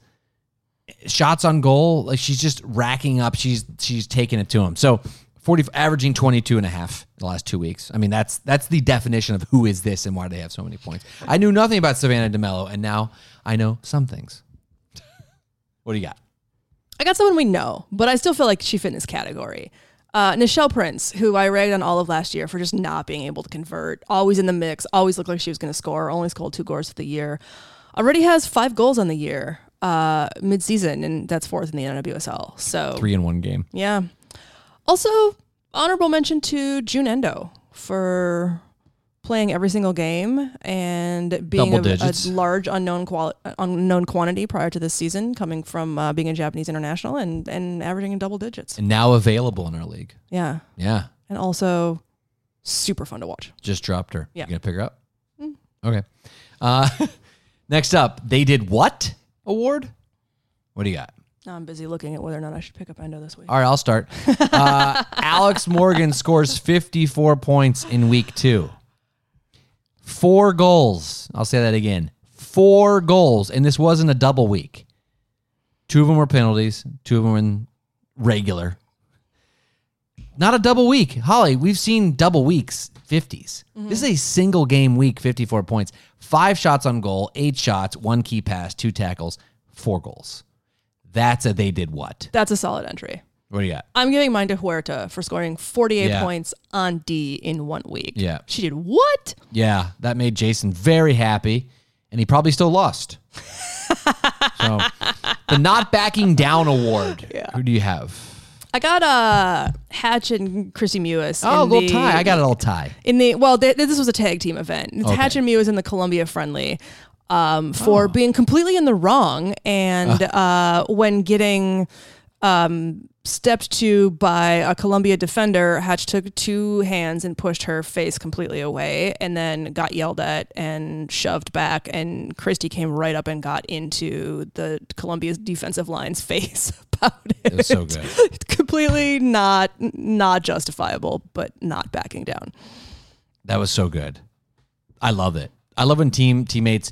S2: shots on goal. Like she's just racking up. She's she's taking it to him. So 40 averaging 22 and a half the last two weeks. I mean, that's that's the definition of who is this and why do they have so many points. I knew nothing about Savannah DeMelo, and now I know some things. what do you got?
S1: I got someone we know, but I still feel like she fit in this category. Uh, Nichelle Prince, who I ragged on all of last year for just not being able to convert, always in the mix, always looked like she was going to score, only scored two goals of the year, already has five goals on the year uh, mid-season, and that's fourth in the NWSL. So
S2: Three in one game.
S1: yeah. Also, honorable mention to June Endo for playing every single game and being a, a large unknown quali- unknown quantity prior to this season, coming from uh, being a Japanese international and and averaging in double digits.
S2: And now available in our league.
S1: Yeah,
S2: Yeah.
S1: and also super fun to watch.
S2: Just dropped her.
S1: Yeah.
S2: You gonna pick her up? Okay. Uh, next up, they did what award? What do you got?
S1: Now I'm busy looking at whether or not I should pick up Endo this week.
S2: All right, I'll start. Uh, Alex Morgan scores 54 points in week two. Four goals. I'll say that again. Four goals. And this wasn't a double week. Two of them were penalties, two of them were in regular. Not a double week. Holly, we've seen double weeks, 50s. This is a single game week, 54 points. Five shots on goal, eight shots, one key pass, two tackles, four goals. That's a they did what?
S1: That's a solid entry.
S2: What do you got?
S1: I'm giving mine to Huerta for scoring 48
S2: Yeah.
S1: points on D in one week.
S2: Yeah.
S1: She did what?
S2: Yeah, that made Jason very happy, and he probably still lost. so, the not backing down award.
S1: Yeah.
S2: Who do you have?
S1: I got uh, Hatch and Kristie Mewis.
S2: Oh, a
S1: in
S2: little
S1: the-
S2: tie. I got a little tie.
S1: in the well th- this was a tag team event it's hatch and Mewis in the Colombia friendly um,
S2: Oh.
S1: for being completely in the wrong and uh, when getting um, stepped to by a Colombia defender hatch took two hands and pushed her face completely away and then got yelled at and shoved back and Kristie came right up and got into the Colombia's defensive line's face about it
S2: It was so good.
S1: completely not not justifiable but not backing down
S2: That was so good. I love it. I love when team teammates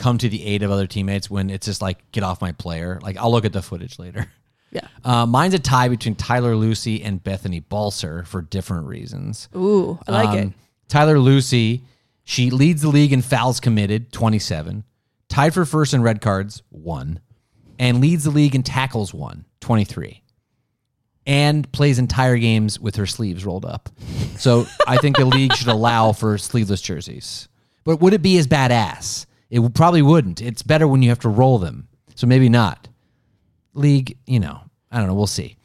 S2: come to the aid of other teammates when it's just like get off my player. Like I'll look at the footage later.
S1: yeah
S2: Uh, mine's a tie between Taylor Lussi and Bethany Balcer for different reasons.
S1: Ooh, I like it.
S2: Um, Taylor Lussi, she leads the league in fouls committed, 27. Tied for first in red cards, one. And leads the league in tackles, one, 23. And plays entire games with her sleeves rolled up. So I think the league should allow for sleeveless jerseys. But would it be as badass? It probably wouldn't. It's better when you have to roll them. So maybe not. League, you know, I don't know. We'll see.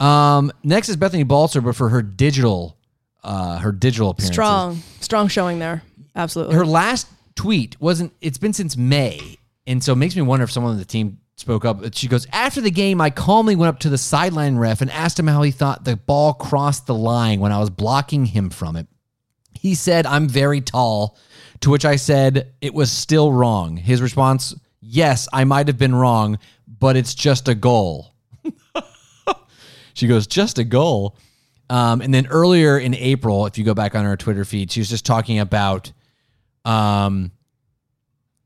S2: Um, next is Bethany Balcer, but for her digital, uh, her digital appearance.
S1: Strong, strong showing there. Absolutely.
S2: Her last tweet wasn't. It's been since May, and so it makes me wonder if someone on the team spoke up. She goes, "After the game, I calmly went up to the sideline ref and asked him how he thought the ball crossed the line when I was blocking him from it. He said, I'm very tall, to which I said, it was still wrong. His response, Yes, I might have been wrong, but it's just a goal. she goes, Just a goal. Um, and then earlier in April, if you go back on her Twitter feed, she was just talking about um,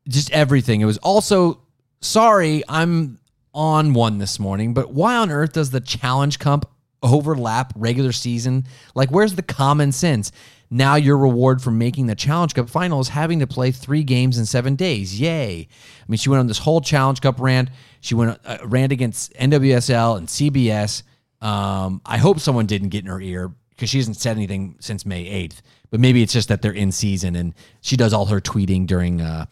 S2: just everything. It was also, sorry, I'm on one this morning, but why on earth does the Challenge Cup overlap regular season? Like, where's the common sense? Now your reward for making the Challenge Cup final is having to play three games in seven days. Yay! I mean, she went on this whole Challenge Cup rant. She went uh, rant against NWSL and CBS. Um, I hope someone didn't get in her ear because she hasn't said anything since May eighth. But maybe it's just that they're in season and she does all her tweeting during uh,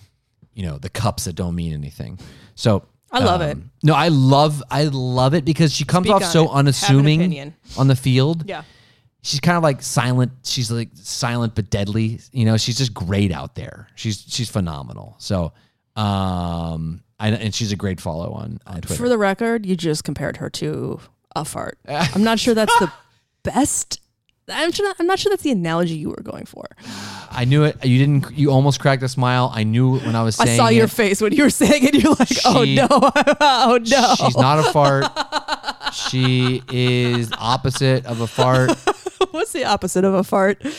S2: you know the cups that don't mean anything. So
S1: I love it.
S2: um, No, I love I love it because she comes
S1: Speak
S2: off so
S1: it.
S2: Unassuming on the field.
S1: Yeah.
S2: She's kind of like silent. She's like silent but deadly. You know, she's just great out there. She's she's phenomenal. So, um, I, and she's a great follow on on Twitter.
S1: For the record, you just compared her to a fart. I'm not sure that's the best. I'm, sure, I'm not sure that's the analogy you were going for.
S2: I knew it. You didn't. You almost cracked a smile. I knew when I was saying
S1: I saw your
S2: it.
S1: face when you were saying it. You're like, oh no, oh no.
S2: She's not a fart. she is opposite of a fart.
S1: What's the opposite of a fart?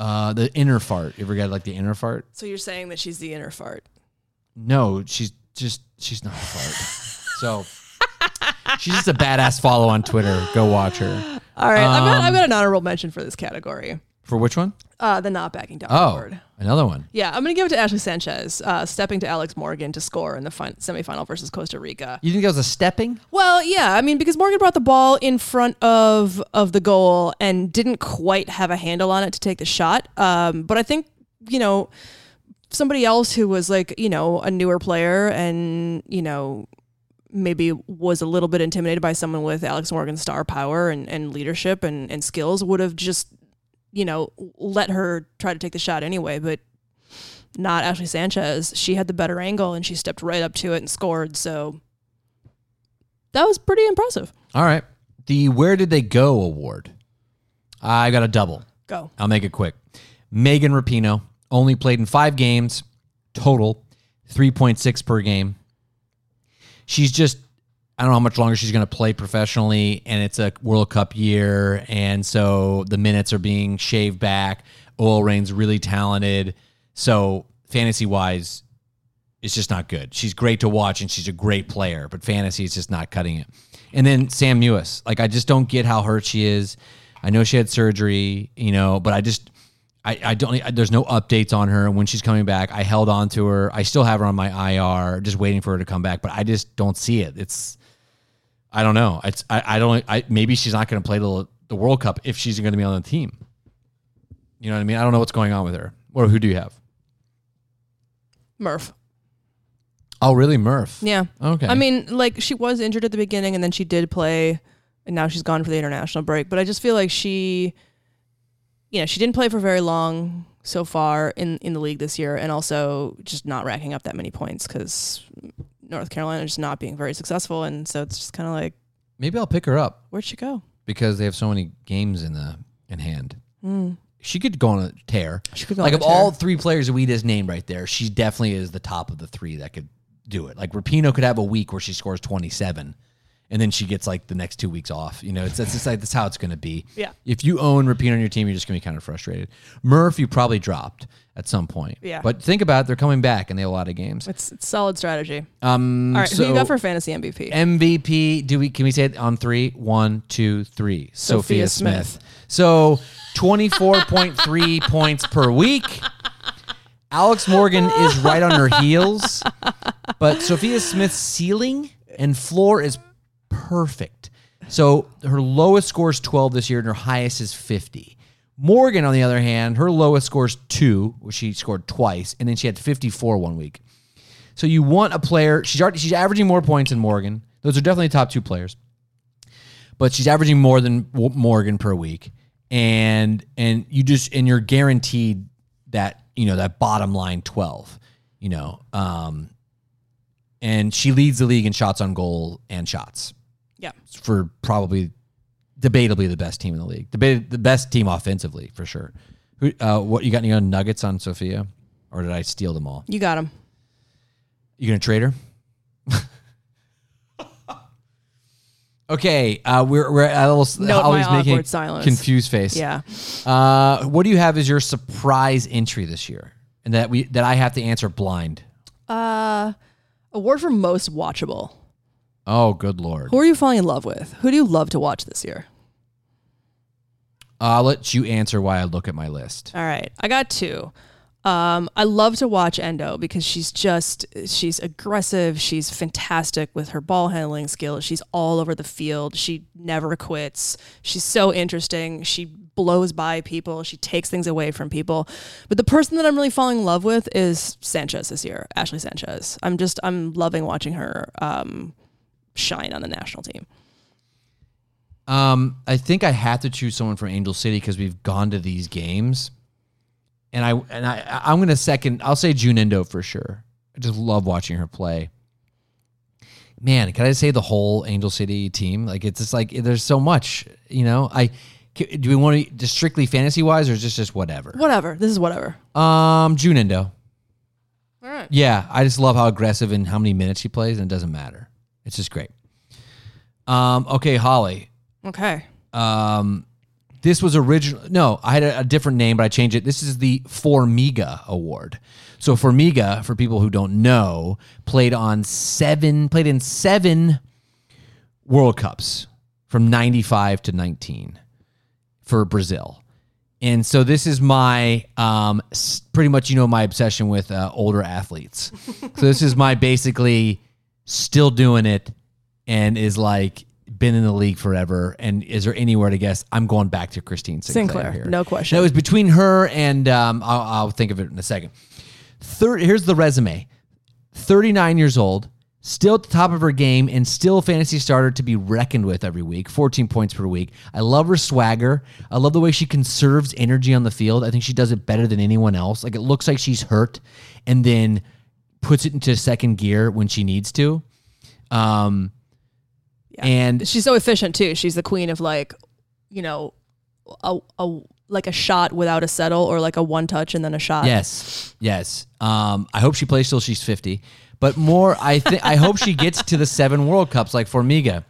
S2: Uh, the inner fart. You ever got like the inner fart?
S1: So you're saying that she's the inner fart.
S2: No, she's just she's not a fart. so she's just a badass follow on Twitter. Go watch her.
S1: All right, I've, got,
S2: Um,
S1: I've got an honorable mention for this category.
S2: For which one?
S1: Uh, the not backing down
S2: Oh,
S1: award.
S2: another one.
S1: Yeah, I'm going to give it to Ashley Sanchez, uh, stepping to Alex Morgan to score in the fin- semifinal versus Costa Rica.
S2: You think that was a stepping?
S1: Well, yeah, I mean because Morgan brought the ball in front of of the goal and didn't quite have a handle on it to take the shot. Um, but I think you know somebody else who was like you know a newer player and you know maybe was a little bit intimidated by someone with Alex Morgan's star power and, and leadership and, and skills would have just you know let her try to take the shot anyway. But not Ashley Sanchez. She had the better angle and she stepped right up to it and scored. So that was pretty impressive.
S2: All right. The Where Did They Go award. I got a double.
S1: Go.
S2: I'll make it quick. Megan Rapinoe only played in five games total, 3.6 per game. She's just, I don't know how much longer she's going to play professionally, and it's a World Cup year. And so the minutes are being shaved back. OL Reign's really talented. So fantasy wise, it's just not good. She's great to watch and she's a great player, but fantasy is just not cutting it. And then Sam Mewis, like I just don't get how hurt she is. I know she had surgery, you know, but I just I, I don't I, there's no updates on her when she's coming back. I held on to her. I still have her on my IR, just waiting for her to come back, but I just don't see it. It's I don't know. It's I, I don't I maybe she's not going to play the the World Cup if she's going to be on the team. You know what I mean? I don't know what's going on with her. Or who do you have?
S1: Murph.
S2: Oh, really, Murph?
S1: Yeah.
S2: Okay.
S1: I mean, like she was injured at the beginning and then she did play and now she's gone for the international break. But I just feel like she you know, she didn't play for very long so far in, in the league this year and also just not racking up that many points because North Carolina just not being very successful and so it's just kinda like,
S2: maybe I'll pick her up
S1: where'd she go?
S2: because they have so many games in the in hand.
S1: Hmm.
S2: She could go on a tear.
S1: She could go
S2: like
S1: on
S2: of
S1: tear.
S2: all three players that we just named right there, she definitely is the top of the three that could do it. Like Rapinoe could have a week where she scores twenty seven, and then she gets like the next two weeks off. You know, it's it's just like that's how it's going to be.
S1: Yeah.
S2: If you own Rapinoe on your team, you're just going to be kind of frustrated. Murph, you probably dropped at some point.
S1: Yeah.
S2: But think about it; they're coming back, and they have a lot of games.
S1: It's, it's solid strategy.
S2: Um,
S1: All right, who
S2: so
S1: you got for fantasy MVP?
S2: MVP? Do we can we say it on three? One, two, three. Sophia,
S1: Sophia
S2: Smith.
S1: Smith.
S2: So twenty four point three points per week. Alex Morgan is right on her heels, but Sophia Smith's ceiling and floor is perfect. So her lowest score is 12 this year and her highest is 50. Morgan, on the other hand, her lowest score is two, which she scored twice, and then she had 54 one week. So you want a player. She's already, she's averaging more points than Morgan. Those are definitely top two players, but she's averaging more than Morgan per week, and and you just and you're guaranteed that you know that bottom line 12. You know, um, and she leads the league in shots on goal and shots
S1: yeah.
S2: for probably debatably the best team in the league, the best team offensively for sure. Who, uh, what you got any nuggets on Sophia, or did I steal them all?
S1: You got them.
S2: You gonna trade her? okay, uh, we're we're at a little.
S1: Note
S2: Holly's making
S1: silence.
S2: confused face.
S1: Yeah.
S2: Uh, what do you have as your surprise entry this year, and that we that I have to answer blind?
S1: Uh, award for most watchable.
S2: Oh, good lord!
S1: Who are you falling in love with? Who do you love to watch this year?
S2: I'll let you answer while I look at my list.
S1: All right, I got two. Um, I love to watch Endo because she's just she's aggressive. She's fantastic with her ball handling skills. She's all over the field. She never quits. She's so interesting. She blows by people. She takes things away from people. But the person that I'm really falling in love with is Sanchez this year, Ashley Sanchez. I'm just I'm loving watching her um, shine on the national team.
S2: Um, I think I have to choose someone from Angel City because we've gone to these games, and I and I I'm gonna second. I'll say June Endo for sure. I just love watching her play. Man, can I say the whole Angel City team? Like it's just like there's so much. You know, I do we want to just strictly fantasy wise or is this just whatever?
S1: Whatever. This is whatever.
S2: Um, June Endo.
S1: All right.
S2: Yeah, I just love how aggressive and how many minutes she plays, and it doesn't matter. It's just great. Um, okay, Holly.
S1: Okay.
S2: Um, this was original. No, I had a, a different name, but I changed it. This is the Formiga Award. So Formiga, for people who don't know, played on seven, played in seven World Cups from '95 to 19 for Brazil. And so this is my um, pretty much you know my obsession with uh, older athletes. so this is my basically still doing it and is like been in the league forever. And is there anywhere to guess? I'm going back to Christine Sinclair,
S1: Sinclair,
S2: here.
S1: no question.
S2: That was between her and um, I'll, I'll think of it in a second. Third, here's the resume: 39 years old, still at the top of her game, and still a fantasy starter to be reckoned with every week. 14 points per week. I love her swagger. I love the way she conserves energy on the field. I think she does it better than anyone else. Like it looks like she's hurt, and then puts it into second gear when she needs to. Um,
S1: Yeah.
S2: and
S1: She's so efficient too. She's the queen of like, you know, a, a like a shot without a settle or like a one touch and then a shot.
S2: Yes, yes. Um, I hope she plays till she's fifty. But more, I think I hope she gets to the seven World Cups like Formiga.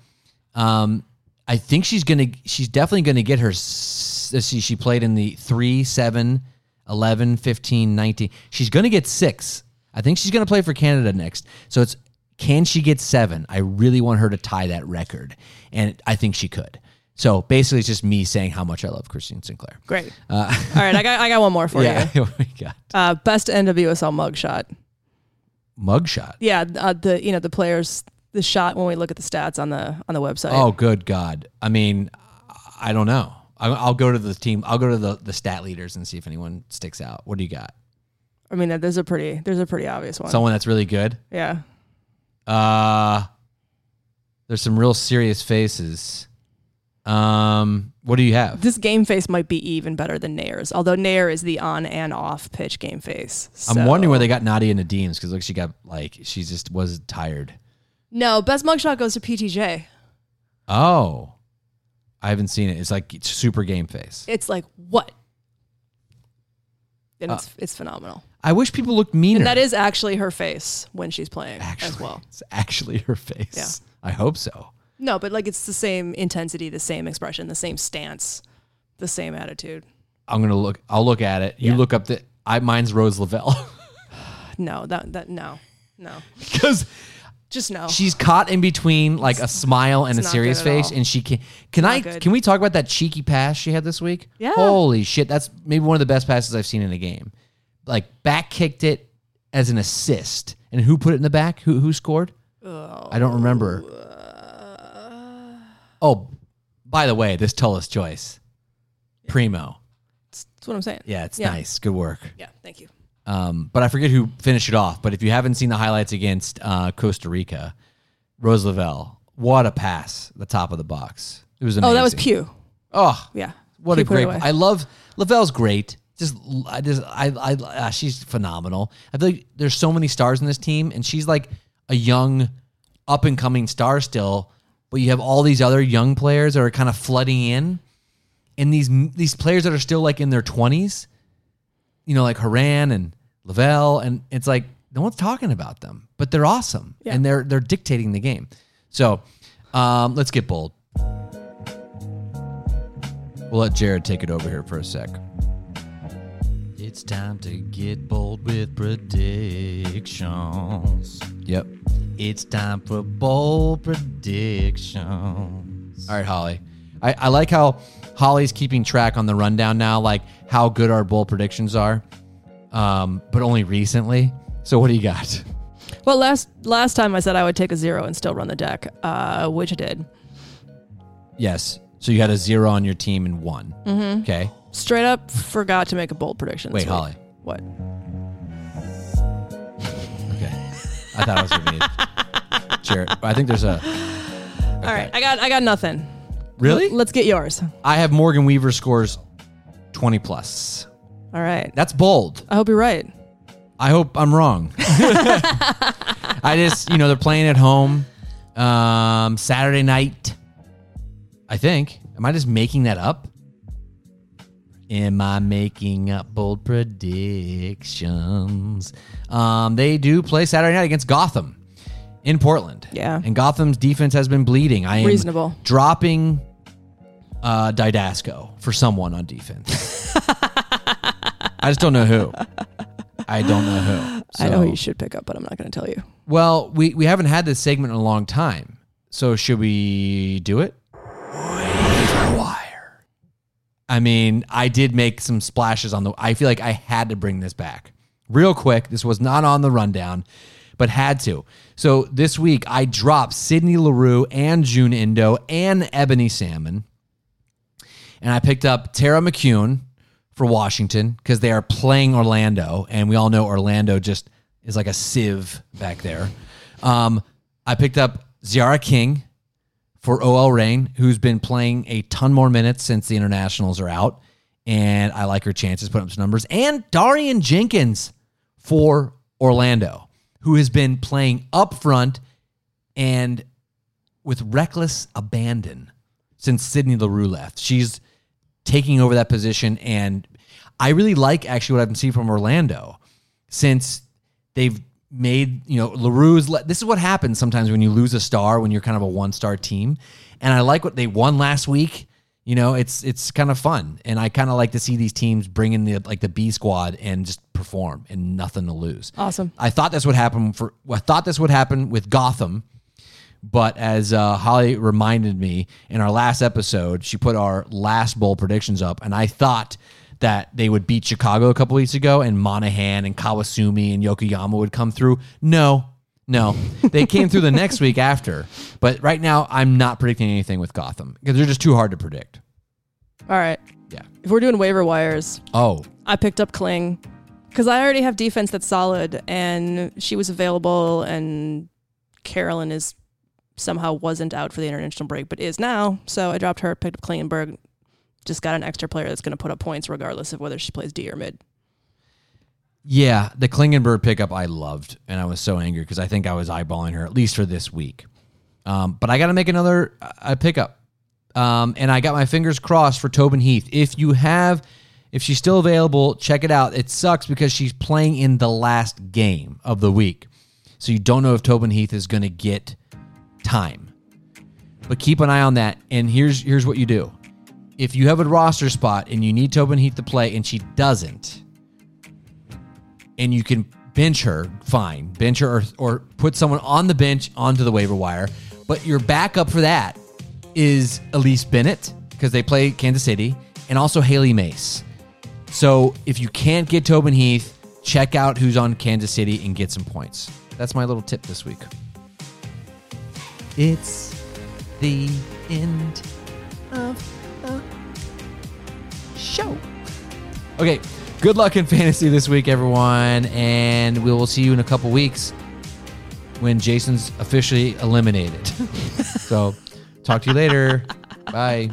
S2: Um, I think she's gonna. She's definitely gonna get her. s- see. She played in the 3, 7, 11, 15, 19. She's gonna get six. I think she's gonna play for Canada next. So it's can she get seven? I really want her to tie that record, and I think she could. So basically, it's just me saying how much I love Christine Sinclair.
S1: Great. All right, I got I got one more for
S2: yeah,
S1: you.
S2: we got
S1: Uh, best NWSL mugshot.
S2: mugshot.
S1: Yeah, uh, the you know the players the shot when we look at the stats on the on the website.
S2: Oh, good God. I mean, I don't know. I'll go to the team. I'll go to the, the stat leaders and see if anyone sticks out. What do you got?
S1: I mean there's a pretty there's a pretty obvious one.
S2: Someone that's really good.
S1: yeah.
S2: Uh, there's some real serious faces. Um, what do you have?
S1: This game face might be even better than Naeher's, although Naeher is the on and off pitch game face.
S2: I'm wondering where they got Nadia Nadim's because look, she got like she just was tired.
S1: No, best mugshot goes to PTJ.
S2: Oh, I haven't seen it. It's like super game face.
S1: It's like what? And
S2: Uh,
S1: it's it's phenomenal.
S2: I wish people looked meaner.
S1: And that is actually her face when she's playing
S2: actually
S1: as well.
S2: It's actually her face.
S1: Yeah.
S2: I hope so.
S1: No, but like it's the same intensity, the same expression, the same stance, the same attitude.
S2: I'm gonna look. I'll look at it. You
S1: Yeah.
S2: look up the. I mine's Rose Lavelle
S1: No, that that no, no,
S2: because
S1: just no.
S2: she's caught in between like a smile and a
S1: not
S2: serious
S1: good at
S2: face,
S1: all.
S2: and she can. Can I?
S1: good.
S2: Can we talk about that cheeky pass she had this week?
S1: Yeah.
S2: Holy shit! That's maybe one of the best passes I've seen in a game. Like back kicked it as an assist, and who put it in the back? Who who scored? I don't remember. Oh, oh by the way, this Tullis Joyce, primo.
S1: That's what I'm saying.
S2: Yeah, it's
S1: Yeah.
S2: nice. Good work.
S1: Yeah, thank you.
S2: Um, but I forget who finished it off. But if you haven't seen the highlights against uh, Costa Rica, Rose Lavelle, what a pass! The top of the box. It was amazing.
S1: Oh, that was Pugh.
S2: Oh,
S1: Yeah.
S2: what
S1: Pugh
S2: a great! I love Lavelle's great. Just, I just, I, I, uh, she's phenomenal. I feel like there's so many stars in this team, and she's like a young, up and coming star still. But you have all these other young players that are kind of flooding in, and these these players that are still like in their twenties, you know, like Horan and Lavelle, and it's like no one's talking about them, but they're awesome
S1: Yeah.
S2: and they're they're dictating the game. So um, let's get bold. We'll let Jared take it over here for a sec. It's time to get bold with predictions. Yep. It's time for bold predictions. All right, Holly. I, I like how Holly's keeping track on the rundown now, like how good our bold predictions are, um, but only recently. So what do you got?
S1: Well, last last time I said I would take a zero and still run the deck, uh, which I did.
S2: Yes. So you had a zero on your team and one. Mm-hmm. Okay.
S1: Straight up forgot to make a bold prediction.
S2: Wait. Holly.
S1: What?
S2: Okay. I thought I was gonna be Jared. I think there's a
S1: All right, I got I got nothing.
S2: Really?
S1: Let's get yours.
S2: I have Morgan Weaver scores twenty plus.
S1: All right.
S2: That's bold.
S1: I hope you're right.
S2: I hope I'm wrong. I just, you know, they're playing at home um, Saturday night. I think. Am I just making that up? Am I making up bold predictions? Um, they do play Saturday night against Gotham in Portland.
S1: Yeah.
S2: And Gotham's defense has been bleeding. I am
S1: Reasonable.
S2: dropping uh, Didasco for someone on defense. I just don't know who. I don't know who.
S1: I know who you should pick up, but I'm not going to tell you.
S2: well, we, we haven't had this segment in a long time. So should we do it? Waiver wire. I mean, I did make some splashes on the I feel like I had to bring this back. Real quick. This was not on the rundown, but had to. So this week I dropped Sydney Leroux and June Endo and Ebony Salmon. And I picked up Tara McKeown for Washington because they are playing Orlando, and we all know Orlando just is like a sieve back there. Um, I picked up Tziarra King for OL Reign, who's been playing a ton more minutes since the internationals are out, and I like her chances putting up some numbers. And Darian Jenkins for Orlando, who has been playing up front and with reckless abandon since Sydney Leroux left. She's taking over that position. And I really like actually what I've been seeing from Orlando since they've made, you know, Leroux's. Le- this is what happens sometimes when you lose a star when you're kind of a one star team. And I like what they won last week. You know, it's it's kind of fun, and I kind of like to see these teams bring in the like the B squad and just perform and nothing to lose.
S1: Awesome.
S2: I thought this would happen for. I thought this would happen with Gotham, but as uh, Holly reminded me in our last episode, she put our last bowl predictions up, and I thought that they would beat Chicago a couple weeks ago, and Monaghan and Kawasumi and Yokoyama would come through. No, no, they came through the next week after. But right now, I'm not predicting anything with Gotham because they're just too hard to predict.
S1: All right.
S2: Yeah.
S1: If we're doing waiver wires,
S2: Oh,
S1: I picked up Kling because I already have defense that's solid, and she was available, and Carolyn is somehow wasn't out for the international break, but is now. So I dropped her, picked up Klingenberg, just got an extra player that's going to put up points regardless of whether she plays D or mid.
S2: Yeah, the Klingenberg pickup I loved, and I was so angry because I think I was eyeballing her at least for this week. Um, but I got to make another uh, pickup, um, and I got my fingers crossed for Tobin Heath. If you have, if she's still available, check it out. It sucks because she's playing in the last game of the week, so you don't know if Tobin Heath is going to get time. But keep an eye on that. And here's here's what you do: if you have a roster spot and you need Tobin Heath to play, and she doesn't and you can bench her, fine. Bench her or, or put someone on the bench onto the waiver wire. But your backup for that is Elyse Bennett because they play Kansas City and also Hailie Mace. So if you can't get Tobin Heath, check out who's on Kansas City and get some points. That's my little tip this week. It's the end of the show. Okay, good luck in fantasy this week, everyone, and we will see you in a couple weeks when Jason's officially eliminated. so, talk to you later. Bye.